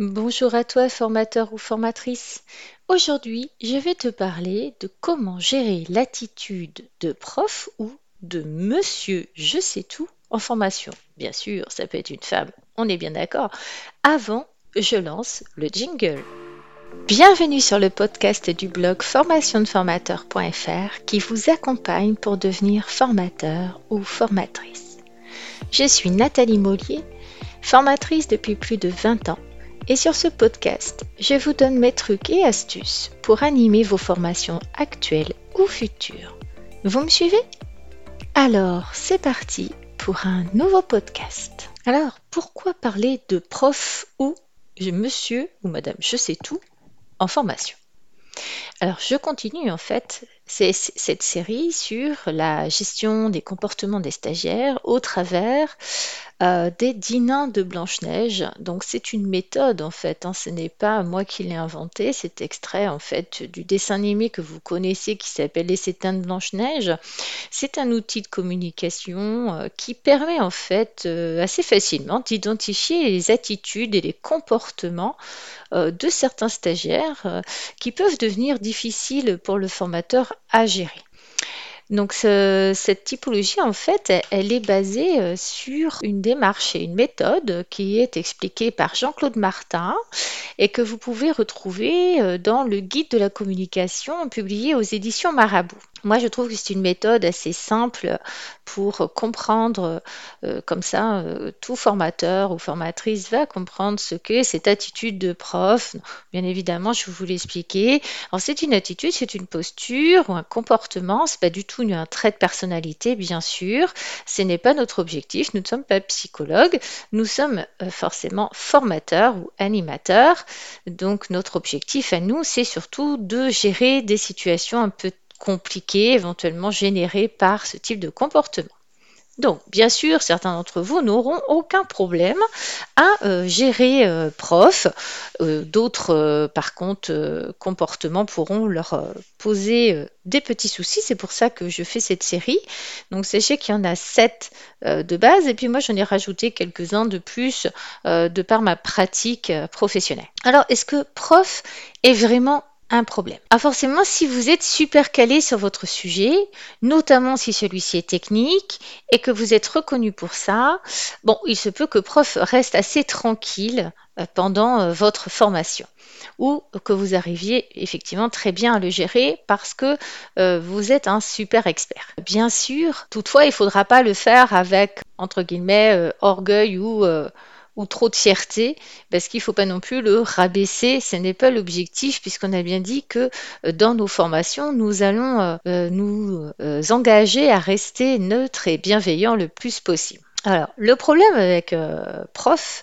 Bonjour à toi, formateur ou formatrice. Aujourd'hui, je vais te parler de comment gérer l'attitude de prof ou de monsieur je sais tout en formation. Bien sûr, ça peut être une femme, on est bien d'accord. Avant, je lance le jingle. Bienvenue sur le podcast du blog formationdeformateur.fr qui vous accompagne pour devenir formateur ou formatrice. Je suis Nathalie Mollier, formatrice depuis plus de 20 ans et sur ce podcast, je vous donne mes trucs et astuces pour animer vos formations actuelles ou futures. Vous me suivez? Alors, c'est parti pour un nouveau podcast. Alors, pourquoi parler de prof ou monsieur ou madame je sais tout en formation? Alors, je continue en fait cette série sur la gestion des comportements des stagiaires au travers euh, des dînins de Blanche-Neige. Donc c'est une méthode en fait, hein. ce n'est pas moi qui l'ai inventé, c'est extrait en fait du dessin animé que vous connaissez qui s'appelle Les Sétins de Blanche-Neige. C'est un outil de communication euh, qui permet en fait euh, assez facilement d'identifier les attitudes et les comportements de certains stagiaires qui peuvent devenir difficiles pour le formateur à Donc cette typologie, en fait, elle est basée euh, sur une démarche et une méthode qui est expliquée par Jean-Claude Martin et que vous pouvez retrouver euh, dans le guide de la communication publié aux éditions Marabout. Moi, je trouve que c'est une méthode assez simple pour comprendre, euh, comme ça, tout formateur ou formatrice va comprendre ce qu'est cette attitude de prof. Bien évidemment, je vous l'expliquer. Alors, c'est une attitude, c'est une posture ou un comportement. C'est pas du tout un trait de personnalité, bien sûr. Ce n'est pas notre objectif. Nous ne sommes pas psychologues. Nous sommes euh, forcément formateurs ou animateurs. Donc, notre objectif à nous, c'est surtout de gérer des situations un peu compliqués éventuellement générés par ce type de comportement. Donc, bien sûr, certains d'entre vous n'auront aucun problème à euh, gérer euh, prof. Euh, d'autres, par contre, comportements pourront leur poser des petits soucis. C'est pour ça que je fais cette série. Donc, sachez qu'il y en a sept de base. Et puis, moi, j'en ai rajouté quelques-uns de plus de par ma pratique professionnelle. Alors, est-ce que prof est vraiment un problème. Ah, forcément, si vous êtes super calé sur votre sujet, notamment si celui-ci est technique et que vous êtes reconnu pour ça, bon, il se peut que prof reste assez tranquille euh, pendant euh, votre formation ou que vous arriviez effectivement très bien à le gérer parce que euh, vous êtes un super expert. Bien sûr, toutefois, il ne faudra pas le faire avec, entre guillemets, orgueil ou ou trop de fierté, parce qu'il ne faut pas non plus le rabaisser, ce n'est pas l'objectif, puisqu'on a bien dit que euh, dans nos formations, nous allons euh, euh, nous engager à rester neutres et bienveillants le plus possible. Alors, le problème avec euh, prof,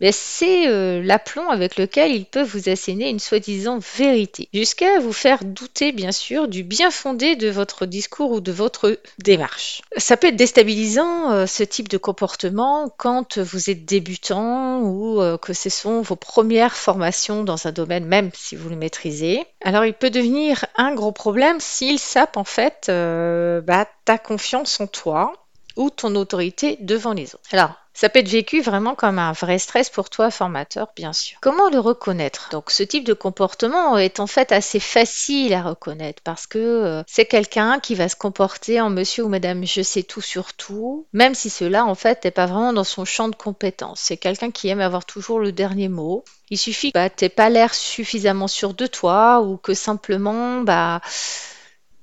ben, c'est euh, l'aplomb avec lequel il peut vous asséner une soi-disant vérité, jusqu'à vous faire douter, bien sûr, du bien fondé de votre discours ou de votre démarche. Ça peut être déstabilisant, euh, ce type de comportement, quand vous êtes débutant ou que ce sont vos premières formations dans un domaine, même si vous le maîtrisez. Alors, il peut devenir un gros problème s'il sape, en fait, bah, ta confiance en toi ou ton autorité devant les autres. Alors, ça peut être vécu vraiment comme un vrai stress pour toi, formateur, bien sûr. Comment le reconnaître? Donc, ce type de comportement est en fait assez facile à reconnaître parce que euh, c'est quelqu'un qui va se comporter en monsieur ou madame je sais tout sur tout, même si cela en fait n'est pas vraiment dans son champ de compétence. C'est quelqu'un qui aime avoir toujours le dernier mot. Il suffit que bah, tu n'aies pas l'air suffisamment sûr de toi ou que simplement, bah,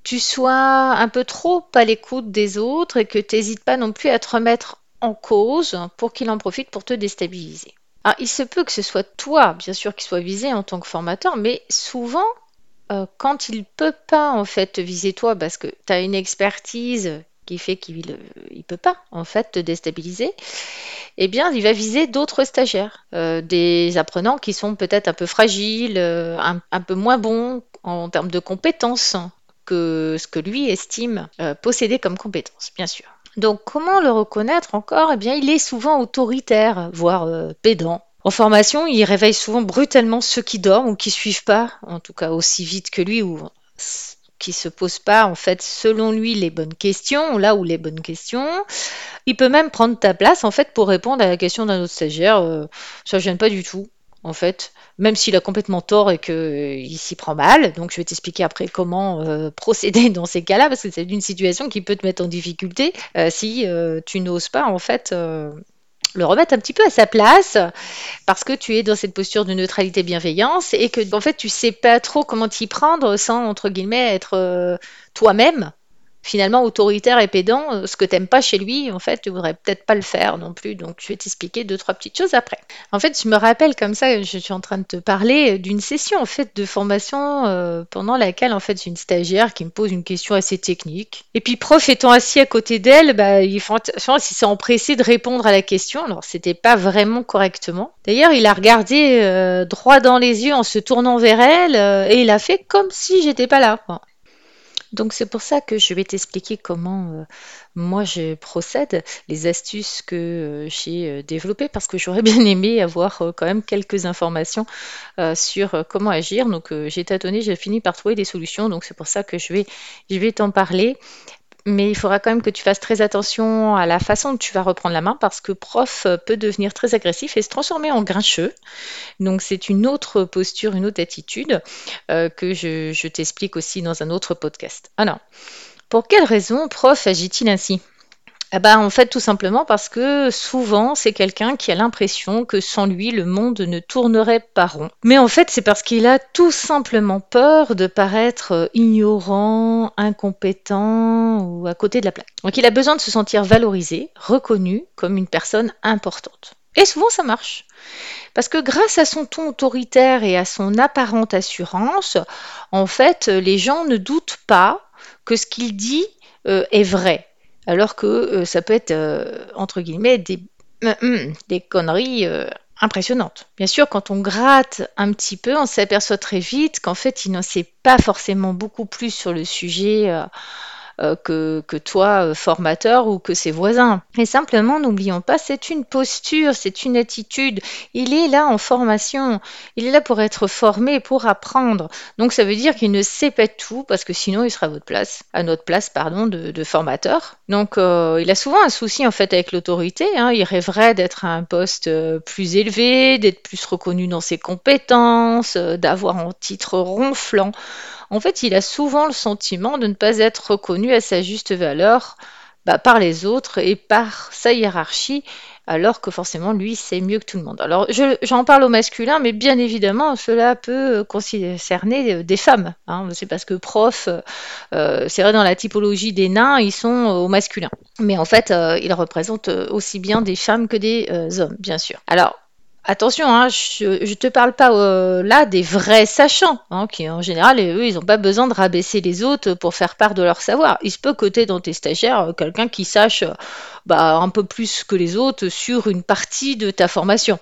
tu sois un peu trop à l'écoute des autres et que tu n'hésites pas non plus à te remettre en cause pour qu'il en profite pour te déstabiliser. Alors, il se peut que ce soit toi, bien sûr, qui soit visé en tant que formateur, mais souvent, euh, quand il ne peut pas en fait viser toi parce que tu as une expertise qui fait qu'il ne peut pas en fait te déstabiliser, eh bien il va viser d'autres stagiaires, euh, des apprenants qui sont peut-être un peu fragiles, euh, un, peu moins bons en termes de compétences, que ce que lui estime euh, posséder comme compétence, bien sûr. Donc comment le reconnaître encore? Eh bien il est souvent autoritaire, voire euh, pédant. En formation, il réveille souvent brutalement ceux qui dorment ou qui suivent pas, en tout cas aussi vite que lui ou qui se posent pas en fait selon lui les bonnes questions, là où les bonnes questions. Il peut même prendre ta place en fait pour répondre à la question d'un autre stagiaire. Euh, ça ne gêne pas du tout. En fait, même s'il a complètement tort et qu'il s'y prend mal. Donc, je vais t'expliquer après comment euh, procéder dans ces cas-là, parce que c'est une situation qui peut te mettre en difficulté euh, si euh, tu n'oses pas, en fait, le remettre un petit peu à sa place parce que tu es dans cette posture de neutralité bienveillance et que en fait tu sais pas trop comment t'y prendre sans entre guillemets être toi-même finalement autoritaire et pédant, euh, ce que t'aimes pas chez lui, en fait, tu voudrais peut-être pas le faire non plus. Donc, je vais t'expliquer deux, trois petites choses après. En fait, je me rappelle comme ça, je suis en train de te parler d'une session, en fait, de formation euh, pendant laquelle, en fait, j'ai une stagiaire qui me pose une question assez technique. Et puis, prof étant assis à côté d'elle, bah, il s'est empressé de répondre à la question. Alors, c'était pas vraiment correctement. D'ailleurs, il a regardé euh, droit dans les yeux en se tournant vers elle et il a fait comme si j'étais pas là. Donc c'est pour ça que je vais t'expliquer comment euh, moi je procède, les astuces que euh, j'ai euh, développées, parce que j'aurais bien aimé avoir quand même quelques informations sur comment agir. Donc j'ai tâtonné, j'ai fini par trouver des solutions, donc c'est pour ça que je vais, je vais t'en parler mais il faudra quand même que tu fasses très attention à la façon dont tu vas reprendre la main parce que prof peut devenir très agressif et se transformer en grincheux. Donc c'est une autre posture, une autre attitude euh, que je, je t'explique aussi dans un autre podcast. Alors, pour quelle raison prof agit-il ainsi? Ah bah, en fait, tout simplement parce que souvent, c'est quelqu'un qui a l'impression que sans lui, le monde ne tournerait pas rond. Mais en fait, c'est parce qu'il a tout simplement peur de paraître ignorant, incompétent ou à côté de la plaque. Donc il a besoin de se sentir valorisé, reconnu comme une personne importante. Et souvent, ça marche. Parce que grâce à son ton autoritaire et à son apparente assurance, en fait, les gens ne doutent pas que ce qu'il dit euh, est vrai alors que euh, ça peut être, euh, entre guillemets, des, hum, hum, des conneries euh, impressionnantes. Bien sûr, quand on gratte un petit peu, on s'aperçoit très vite qu'en fait, il n'en sait pas forcément beaucoup plus sur le sujet que, que, toi, euh, formateur, ou que ses voisins. Et simplement, n'oublions pas, c'est une posture, c'est une attitude. Il est là en formation. Il est là pour être formé, pour apprendre. Donc, ça veut dire qu'il ne sait pas tout, parce que sinon, il sera à votre place, à notre place, pardon, de, formateur. Donc, euh, il a souvent un souci, en fait, avec l'autorité. Hein. Il rêverait d'être à un poste euh, plus élevé, d'être plus reconnu dans ses compétences, d'avoir un titre ronflant. En fait, il a souvent le sentiment de ne pas être reconnu à sa juste valeur bah, par les autres et par sa hiérarchie, alors que forcément, lui, c'est mieux que tout le monde. Alors, j'en parle au masculin, mais bien évidemment, cela peut concerner des femmes. Hein. C'est parce que prof, euh, c'est vrai, dans la typologie des nains, ils sont au masculin. Mais en fait, euh, ils représentent aussi bien des femmes que des euh, hommes, bien sûr. Alors, Attention, hein, je ne te parle pas euh, là des vrais sachants, hein, qui en général, eux, ils n'ont pas besoin de rabaisser les autres pour faire part de leur savoir. Il se peut côté dans tes stagiaires euh, quelqu'un qui sache euh, bah, un peu plus que les autres sur une partie de ta formation.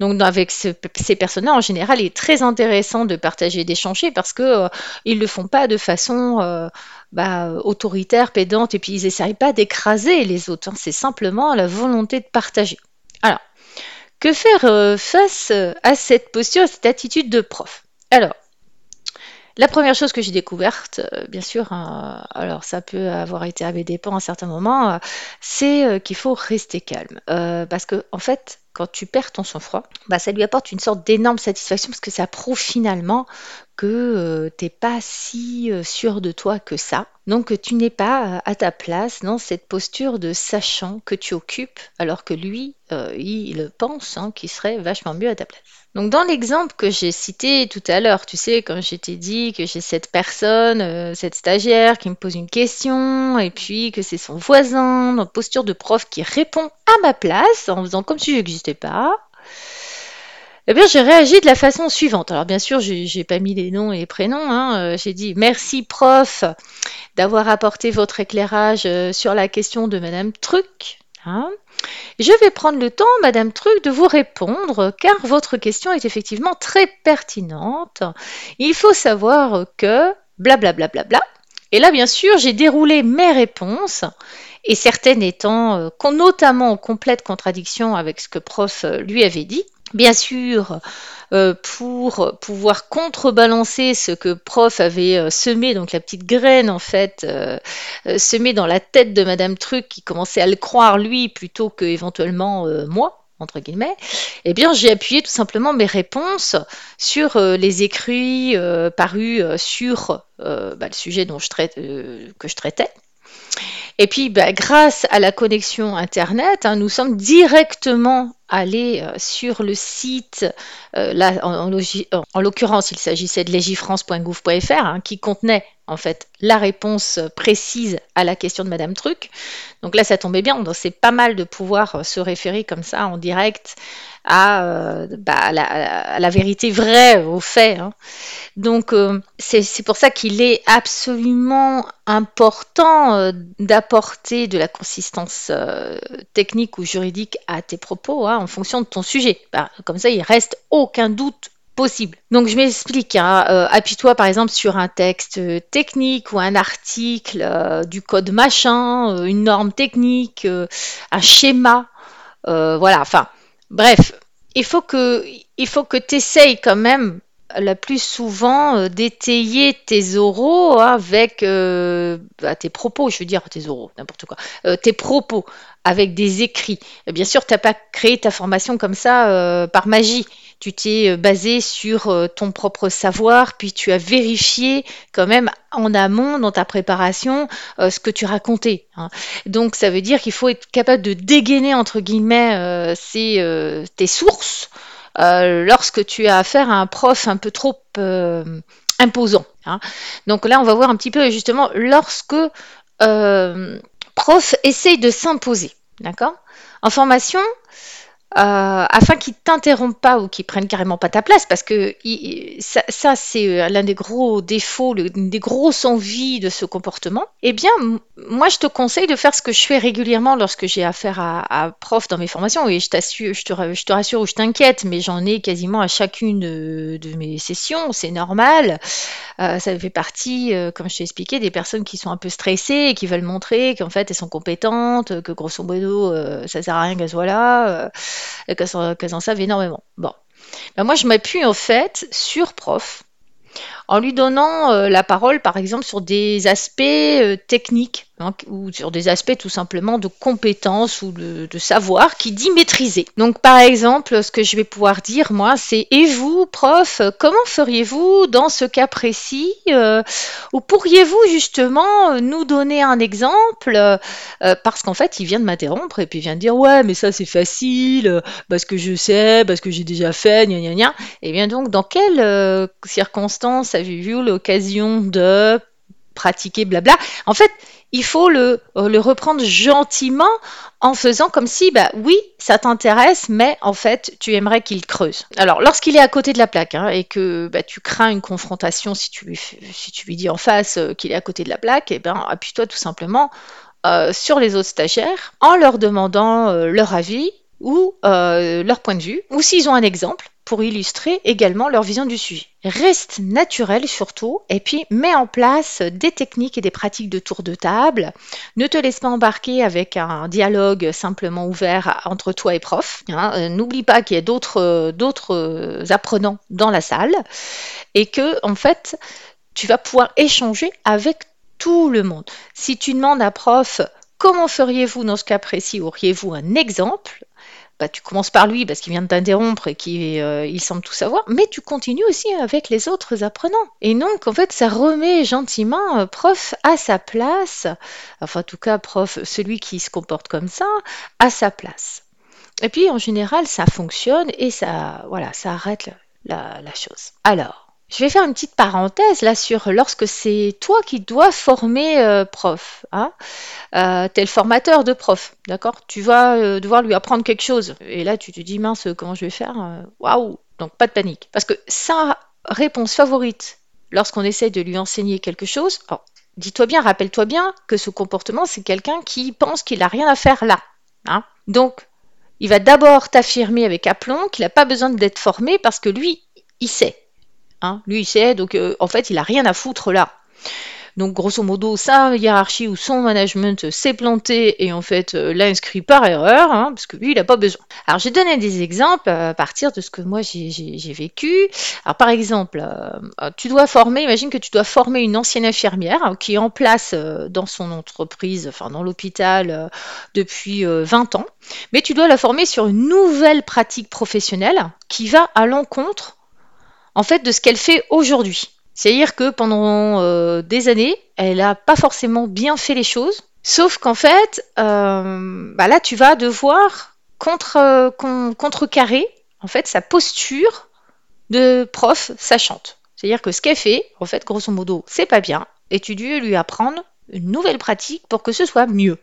Donc avec ces personnes-là, en général, il est très intéressant de partager, d'échanger parce que ils le font pas de façon bah, autoritaire, pédante, et puis ils n'essayent pas d'écraser les autres. Hein. C'est simplement la volonté de partager. Alors, que faire euh, face euh, à cette posture, à cette attitude de prof? Alors, la première chose que j'ai découverte, euh, bien sûr, hein, alors ça peut avoir été à mes dépens à un certain moment, c'est qu'il faut rester calme. parce que, en fait, quand tu perds ton sang-froid, bah, ça lui apporte une sorte d'énorme satisfaction parce que ça prouve finalement que tu n'es pas si sûr de toi que ça. Donc tu n'es pas à ta place dans cette posture de sachant que tu occupes, alors que lui, euh, il pense hein, qu'il serait vachement mieux à ta place. Donc dans l'exemple que j'ai cité tout à l'heure, tu sais, quand je t'ai dit que j'ai cette personne, euh, cette stagiaire qui me pose une question, et puis que c'est son voisin, dans posture de prof qui répond à ma place en faisant comme si je n'existais pas, eh bien, j'ai réagi de la façon suivante. Alors, bien sûr, j'ai pas mis les noms et les prénoms. Hein. Euh, j'ai dit merci, prof, d'avoir apporté votre éclairage euh, sur la question de Madame Truc. Hein. Je vais prendre le temps, Madame Truc, de vous répondre, car votre question est effectivement très pertinente. Il faut savoir que blablabla. Bla, bla, bla, et là, bien sûr, j'ai déroulé mes réponses, et certaines étant euh, notamment en complète contradiction avec ce que prof lui avait dit. Bien sûr, euh, pour pouvoir contrebalancer ce que prof avait euh, semé, donc la petite graine en fait, euh, semée dans la tête de Madame Truc qui commençait à le croire lui plutôt que éventuellement moi. entre guillemets, eh bien j'ai appuyé tout simplement mes réponses sur euh, les écrits euh, parus euh, sur bah, le sujet dont que je traitais. Et puis, bah, grâce à la connexion Internet, hein, nous sommes directement allés sur le site, là, en, l'occurrence, il s'agissait de legifrance.gouv.fr, hein, qui contenait en fait la réponse précise à la question de Madame Truc. Donc là, ça tombait bien, c'est pas mal de pouvoir se référer comme ça en direct à, euh, bah, la, vérité vraie, aux faits. Hein. Donc euh, c'est pour ça qu'il est absolument important euh, d'apporter de la consistance technique ou juridique à tes propos hein, en fonction de ton sujet. Bah, comme ça, il reste aucun doute Donc je m'explique, hein, appuie-toi par exemple sur un texte technique ou un article du code machin, une norme technique, un schéma, voilà, enfin Bref, il faut que tu essayes quand même la plus souvent euh, d'étayer tes oraux avec euh, bah, tes propos, je veux dire tes oraux, n'importe quoi, euh, tes propos avec des écrits. Bien sûr, tu n'as pas créé ta formation comme ça par magie tu t'es euh, basé sur euh, ton propre savoir, puis tu as vérifié quand même en amont dans ta préparation euh, ce que tu racontais. Hein. Donc ça veut dire qu'il faut être capable de dégainer entre guillemets tes sources lorsque tu as affaire à un prof un peu trop imposant. Hein. Donc là, on va voir un petit peu justement lorsque prof essaye de s'imposer. D'accord? En formation, euh, afin qu'ils t'interrompent pas ou qu'ils prennent carrément pas ta place, parce que ça, c'est euh, l'un des gros défauts, l'une des grosses envies de ce comportement. Eh bien, moi, je te conseille de faire ce que je fais régulièrement lorsque j'ai affaire à, prof dans mes formations. Et je je te rassure ou je t'inquiète, mais j'en ai quasiment à chacune de, mes sessions. C'est normal. Euh, ça fait partie, comme je t'ai expliqué, des personnes qui sont un peu stressées et qui veulent montrer qu'en fait elles sont compétentes, que grosso modo ça sert à rien qu'elles soient là qu'elles en savent énormément. Bon. Ben moi, je m'appuie en fait sur prof en lui donnant euh, la parole, par exemple, sur des aspects euh, techniques Hein, ou sur des aspects tout simplement de compétences ou de, savoir qui dit maîtriser. Donc par exemple, ce que je vais pouvoir dire moi, c'est et vous, prof, comment feriez-vous dans ce cas précis euh, Ou pourriez-vous justement nous donner un exemple Parce qu'en fait, il vient de m'interrompre et puis il vient de dire ouais, mais ça c'est facile, parce que je sais, parce que j'ai déjà fait, gna gna gna. Et bien donc, dans quelles euh, circonstances avez-vous l'occasion de pratiquer blabla En fait, il faut le, euh, le, reprendre gentiment en faisant comme si, bah oui, ça t'intéresse, mais en fait, tu aimerais qu'il creuse. Alors, lorsqu'il est à côté de la plaque hein, et que bah, tu crains une confrontation, si tu lui, si tu lui dis en face euh, qu'il est à côté de la plaque, eh ben, appuie-toi tout simplement euh, sur les autres stagiaires en leur demandant leur avis ou leur point de vue, ou s'ils ont un exemple, pour illustrer également leur vision du sujet. Reste naturel surtout et puis mets en place des techniques et des pratiques de tour de table. Ne te laisse pas embarquer avec un dialogue simplement ouvert entre toi et prof. Hein. Euh, n'oublie pas qu'il y a d'autres, apprenants dans la salle et que en fait tu vas pouvoir échanger avec tout le monde. Si tu demandes à prof comment feriez-vous dans ce cas précis, auriez-vous un exemple? Bah, tu commences par lui parce qu'il vient de t'interrompre et qu'il euh, semble tout savoir, mais tu continues aussi avec les autres apprenants. Et donc, en fait, ça remet gentiment euh, prof à sa place, enfin, en tout cas, prof, celui qui se comporte comme ça, à sa place. Et puis, en général, ça fonctionne et ça, voilà, ça arrête la, la chose. Alors, je vais faire une petite parenthèse là sur lorsque c'est toi qui dois former euh, prof. Hein euh, le formateur de prof, d'accord? Tu vas euh, devoir lui apprendre quelque chose. Et là, tu te dis, mince, comment je vais faire Waouh Donc, pas de panique. Parce que sa réponse favorite lorsqu'on essaye de lui enseigner quelque chose, dis-toi bien, rappelle-toi bien que ce comportement, c'est quelqu'un qui pense qu'il n'a rien à faire là. Hein Donc, il va d'abord t'affirmer avec aplomb qu'il n'a pas besoin d'être formé parce que lui, il sait. Hein. Lui, il sait, donc euh, en fait, il a rien à foutre là. Donc grosso modo, sa hiérarchie ou son management s'est planté et en fait euh, l'a inscrit par erreur, hein, parce que lui, il n'a pas besoin. Alors j'ai donné des exemples à partir de ce que moi j'ai vécu. Alors par exemple, euh, tu dois former, imagine que tu dois former une ancienne infirmière hein, qui est en place euh, dans son entreprise, enfin dans l'hôpital depuis 20 ans, mais tu dois la former sur une nouvelle pratique professionnelle qui va à l'encontre en fait de ce qu'elle fait aujourd'hui. C'est-à-dire que pendant euh, des années, elle n'a pas forcément bien fait les choses, sauf qu'en fait, euh, bah là, tu vas devoir contre, euh, contrecarrer en fait sa posture de prof sachante. C'est-à-dire que ce qu'elle fait, en fait, grosso modo, c'est pas bien, et tu dois lui apprendre une nouvelle pratique pour que ce soit mieux.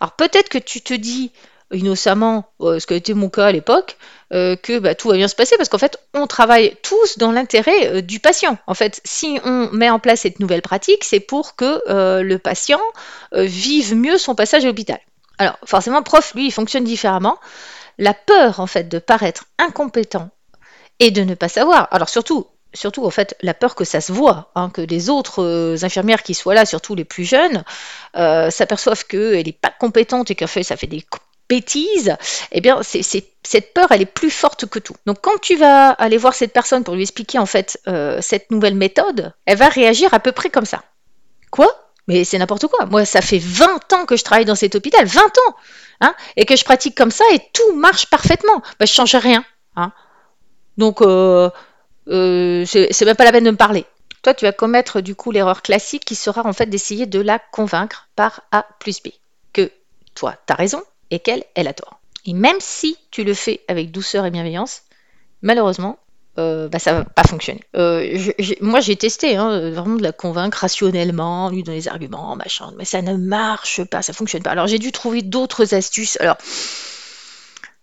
Alors peut-être que tu te dis, innocemment, euh, ce qui a été mon cas à l'époque, euh, que bah, tout va bien se passer parce qu'en fait, on travaille tous dans l'intérêt euh, du patient. En fait, si on met en place cette nouvelle pratique, c'est pour que le patient vive mieux son passage à l'hôpital. Alors, forcément, prof, lui, il fonctionne différemment. La peur, en fait, de paraître incompétent et de ne pas savoir. Alors, surtout, surtout en fait la peur que ça se voit, hein, que les autres infirmières qui soient là, surtout les plus jeunes, s'aperçoivent qu'elle n'est pas compétente et qu'en fait ça fait des bêtise, eh bien, cette peur, elle est plus forte que tout. Donc, quand tu vas aller voir cette personne pour lui expliquer en fait euh, cette nouvelle méthode, elle va réagir à peu près comme ça. Quoi? Mais c'est n'importe quoi. Moi, ça fait 20 ans que je travaille dans cet hôpital, 20 ans, hein, et que je pratique comme ça et tout marche parfaitement. Bah, je change rien. Hein. Donc, euh, euh, même pas la peine de me parler. Toi, tu vas commettre du coup l'erreur classique qui sera en fait d'essayer de la convaincre par A plus B. Que toi, tu as raison, et qu'elle, elle a tort. Et même si tu le fais avec douceur et bienveillance, malheureusement, euh, bah, ça va pas fonctionner. Euh, moi, j'ai testé, hein, vraiment de la convaincre rationnellement, lui donner des arguments, machin, mais ça ne marche pas, ça fonctionne pas. Alors, j'ai dû trouver d'autres astuces. Alors,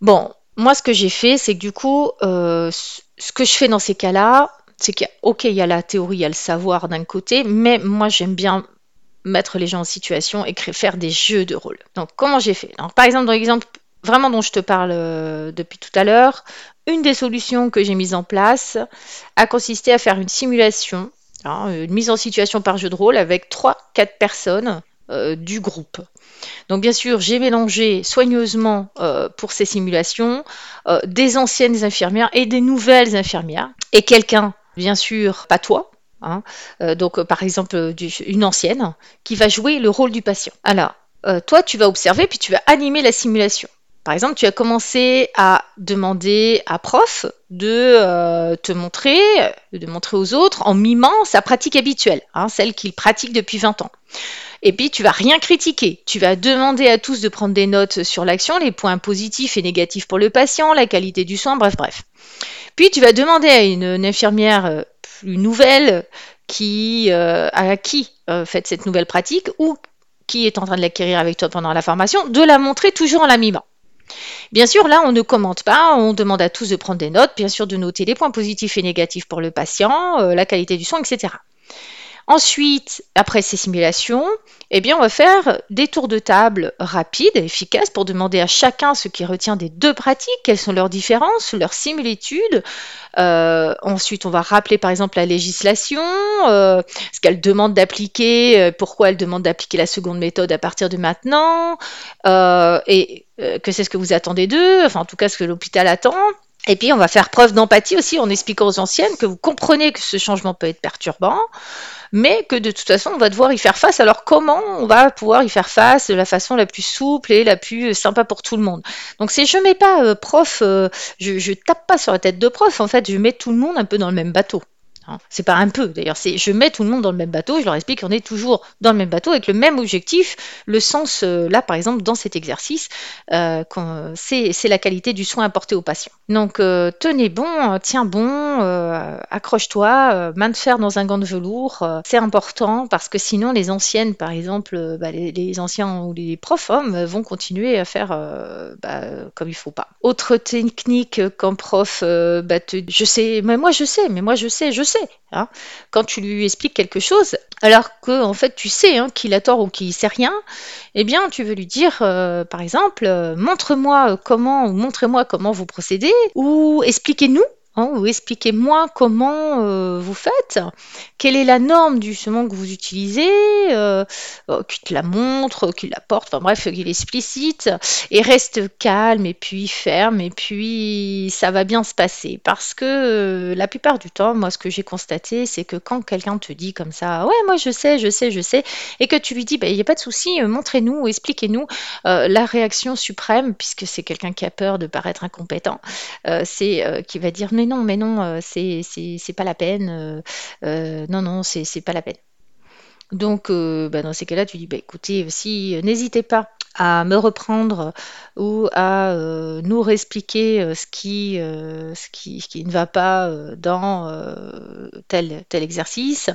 bon, moi, ce que j'ai fait, c'est que du coup, euh, ce que je fais dans ces cas-là, c'est qu'il ok, il y a la théorie, il y a le savoir d'un côté, mais moi, j'aime bien mettre les gens en situation et faire des jeux de rôle. Donc comment j'ai fait? Par exemple, dans l'exemple vraiment dont je te parle euh, depuis tout à l'heure, une des solutions que j'ai mises en place a consisté à faire une simulation, hein, une mise en situation par jeu de rôle avec 3-4 personnes euh, du groupe. Donc bien sûr, j'ai mélangé soigneusement euh, pour ces simulations des anciennes infirmières et des nouvelles infirmières et quelqu'un, bien sûr, pas toi, Hein. Euh, donc, euh, par exemple, une ancienne qui va jouer le rôle du patient. Alors, euh, toi, tu vas observer, puis tu vas animer la simulation. Par exemple, tu as commencé à demander à prof de te montrer, de montrer aux autres en mimant sa pratique habituelle, hein, celle qu'il pratique depuis 20 ans. Et puis, tu vas rien critiquer. Tu vas demander à tous de prendre des notes sur l'action, les points positifs et négatifs pour le patient, la qualité du soin, bref, bref. Puis, tu vas demander à une infirmière plus nouvelle qui euh, a acquis euh, fait cette nouvelle pratique ou qui est en train de l'acquérir avec toi pendant la formation, de la montrer toujours en la mimant. Bien sûr, là, on ne commente pas, on demande à tous de prendre des notes, bien sûr de noter les points positifs et négatifs pour le patient, euh, la qualité du soin, etc. Ensuite, après ces simulations, eh bien, on va faire des tours de table rapides et efficaces pour demander à chacun ce qui retient des deux pratiques, quelles sont leurs différences, leurs similitudes. Euh, ensuite, on va rappeler par exemple la législation, euh, ce qu'elle demande d'appliquer, euh, pourquoi elle demande d'appliquer la seconde méthode à partir de maintenant, et que c'est ce que vous attendez d'eux, enfin en tout cas ce que l'hôpital attend. Et puis, on va faire preuve d'empathie aussi en expliquant aux anciennes que vous comprenez que ce changement peut être perturbant, mais que de toute façon, on va devoir y faire face. Alors, comment on va pouvoir y faire face de la façon la plus souple et la plus sympa pour tout le monde? Donc, c'est je mets pas euh, prof, euh, je, je tape pas sur la tête de prof, en fait, je mets tout le monde un peu dans le même bateau. Hein. C'est pas un peu, d'ailleurs, c'est je mets tout le monde dans le même bateau, je leur explique qu'on est toujours dans le même bateau avec le même objectif. Le sens, euh, là, par exemple, dans cet exercice, euh, c'est la qualité du soin apporté au patient. Donc, euh, tenez bon, tiens bon, accroche-toi, main de fer dans un gant de velours, c'est important parce que sinon, les anciennes, par exemple, bah, les, anciens ou les profs hommes vont continuer à faire bah, comme il faut pas. Autre technique qu'un prof, bah, je sais, mais moi je sais, mais moi je sais, je sais Hein. Quand tu lui expliques quelque chose, alors que en fait tu sais hein, qu'il a tort ou qu'il sait rien, eh bien tu veux lui dire, euh, par exemple, euh, montre-moi comment montrez-moi comment vous procédez, ou expliquez-nous Hein, ou expliquez-moi comment euh, vous faites, quelle est la norme du justement que vous utilisez, euh, euh, qu'il te la montre, qu'il la porte, enfin bref, qu'il explicite, et reste calme et puis ferme, et puis ça va bien se passer. Parce que la plupart du temps, moi ce que j'ai constaté, c'est que quand quelqu'un te dit comme ça, ouais, moi je sais, je sais, je sais, et que tu lui dis, bah, il n'y a pas de souci, montrez-nous, expliquez-nous, la réaction suprême, puisque c'est quelqu'un qui a peur de paraître incompétent, c'est qui va dire, mais non, mais non, euh, c'est pas la peine. Euh, euh, non, non, c'est pas la peine. Donc, bah, dans ces cas-là, tu dis, bah, écoutez, si n'hésitez pas à me reprendre ou à nous réexpliquer ce qui, ce qui, ce qui ne va pas dans tel, tel exercice,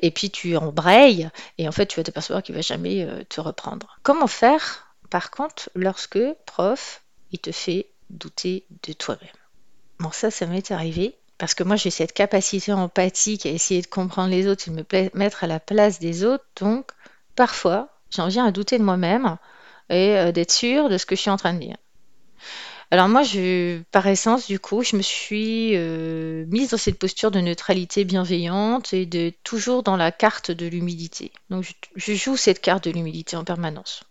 et puis tu embrayes, et en fait, tu vas t'apercevoir qu'il va jamais te reprendre. Comment faire, par contre, lorsque, prof, il te fait douter de toi-même? Ça, ça m'est arrivé parce que moi, j'ai cette capacité empathique à essayer de comprendre les autres et de me mettre à la place des autres. Donc, parfois, j'en viens à douter de moi-même et euh, d'être sûre de ce que je suis en train de dire. Alors moi, je, par essence, du coup, je me suis euh, mise dans cette posture de neutralité bienveillante et de toujours dans la carte de l'humilité. Donc je joue cette carte de l'humilité en permanence.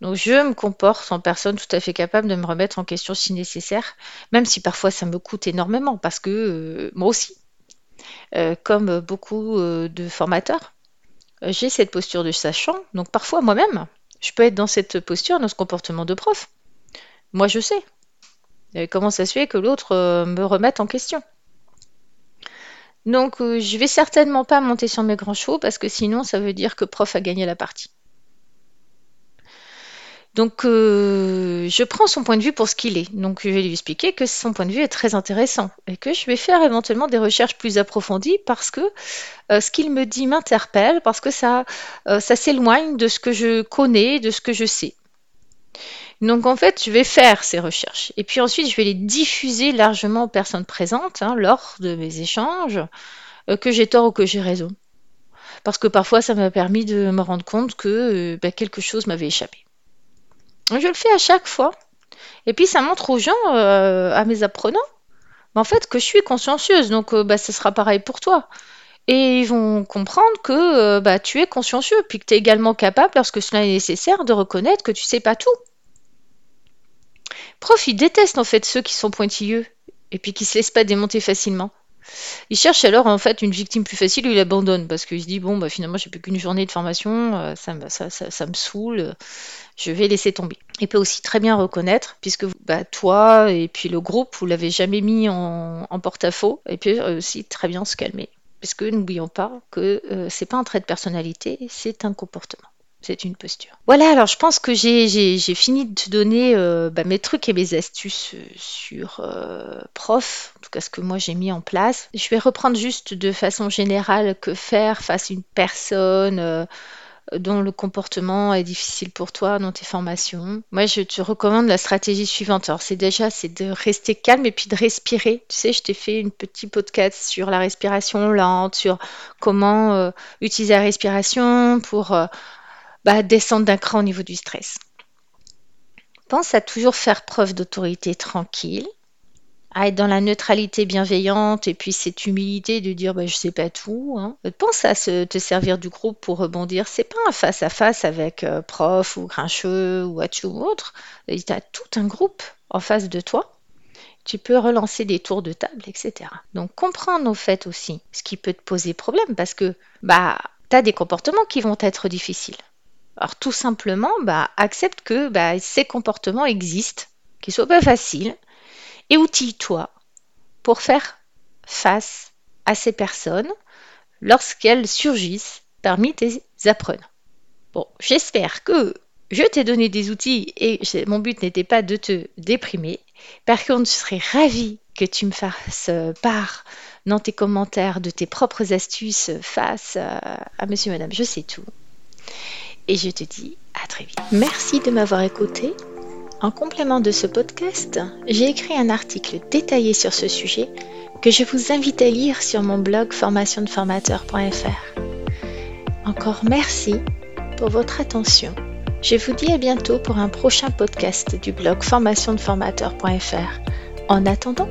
Donc je me comporte en personne tout à fait capable de me remettre en question si nécessaire, même si parfois ça me coûte énormément, parce que euh, moi aussi, euh, comme beaucoup euh, de formateurs, j'ai cette posture de sachant, donc parfois moi-même, je peux être dans cette posture, dans ce comportement de prof. Moi je sais. comment ça se fait que l'autre me remette en question donc, je vais certainement pas monter sur mes grands chevaux parce que sinon, ça veut dire que prof a gagné la partie. Donc, euh, je prends son point de vue pour ce qu'il est. Donc, je vais lui expliquer que son point de vue est très intéressant et que je vais faire éventuellement des recherches plus approfondies parce que euh, ce qu'il me dit m'interpelle, parce que ça, euh, ça s'éloigne de ce que je connais, de ce que je sais. Donc, en fait, je vais faire ces recherches et puis ensuite, je vais les diffuser largement aux personnes présentes hein, lors de mes échanges, que j'ai tort ou que j'ai raison. Parce que parfois, ça m'a permis de me rendre compte que bah, quelque chose m'avait échappé. Je le fais à chaque fois. Et puis ça montre aux gens, euh, à mes apprenants, en fait, que je suis consciencieuse. Donc euh, bah, sera pareil pour toi. Et ils vont comprendre que euh, bah, tu es consciencieux, puis que tu es également capable, lorsque cela est nécessaire, de reconnaître que tu sais pas tout. Prof, ils détestent en fait ceux qui sont pointilleux et puis qui se laissent pas démonter facilement. Il cherche alors en fait une victime plus facile il abandonne parce qu'il se dit bon bah finalement j'ai plus qu'une journée de formation, euh, ça, me, ça, ça, me saoule, je vais laisser tomber. Il peut aussi très bien reconnaître puisque bah, toi et puis le groupe vous l'avez jamais mis en, porte-à-faux et puis aussi très bien se calmer. Parce que n'oublions pas que euh, c'est pas un trait de personnalité, c'est un comportement. C'est une posture. Voilà, alors je pense que j'ai fini de te donner euh, bah, mes trucs et mes astuces euh, sur euh, prof, en tout cas ce que moi j'ai mis en place. Je vais reprendre juste de façon générale que faire face à une personne dont le comportement est difficile pour toi dans tes formations. Moi, je te recommande la stratégie suivante. Alors, c'est déjà, c'est de rester calme et puis de respirer. Tu sais, je t'ai fait une petite podcast sur la respiration lente, sur comment utiliser la respiration pour bah, descendre d'un cran au niveau du stress. Pense à toujours faire preuve d'autorité tranquille, à être dans la neutralité bienveillante et puis cette humilité de dire bah, je sais pas tout. Hein. Pense à te servir du groupe pour rebondir. C'est pas un face à face avec euh, prof ou grincheux ou Atchou ou autre. Tu as tout un groupe en face de toi. Tu peux relancer des tours de table, etc. Donc comprendre au fait aussi ce qui peut te poser problème parce que bah tu as des comportements qui vont être difficiles. Alors tout simplement, bah, accepte que bah, ces comportements existent, qu'ils soient pas faciles, et outille-toi pour faire face à ces personnes lorsqu'elles surgissent parmi tes apprenants. Bon, j'espère que je t'ai donné des outils et mon but n'était pas de te déprimer. Par contre, je serais ravie que tu me fasses part dans tes commentaires de tes propres astuces face à, à monsieur, madame, je sais tout et je te dis à très vite. Merci de m'avoir écouté. En complément de ce podcast, j'ai écrit un article détaillé sur ce sujet que je vous invite à lire sur mon blog formationdeformateur.fr. Encore merci pour votre attention. Je vous dis à bientôt pour un prochain podcast du blog formationdeformateur.fr. En attendant,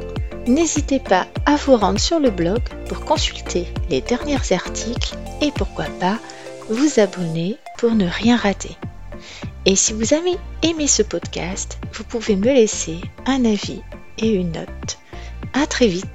n'hésitez pas à vous rendre sur le blog pour consulter les derniers articles et pourquoi pas vous abonner pour ne rien rater. Et si vous avez aimé ce podcast, vous pouvez me laisser un avis et une note. À très vite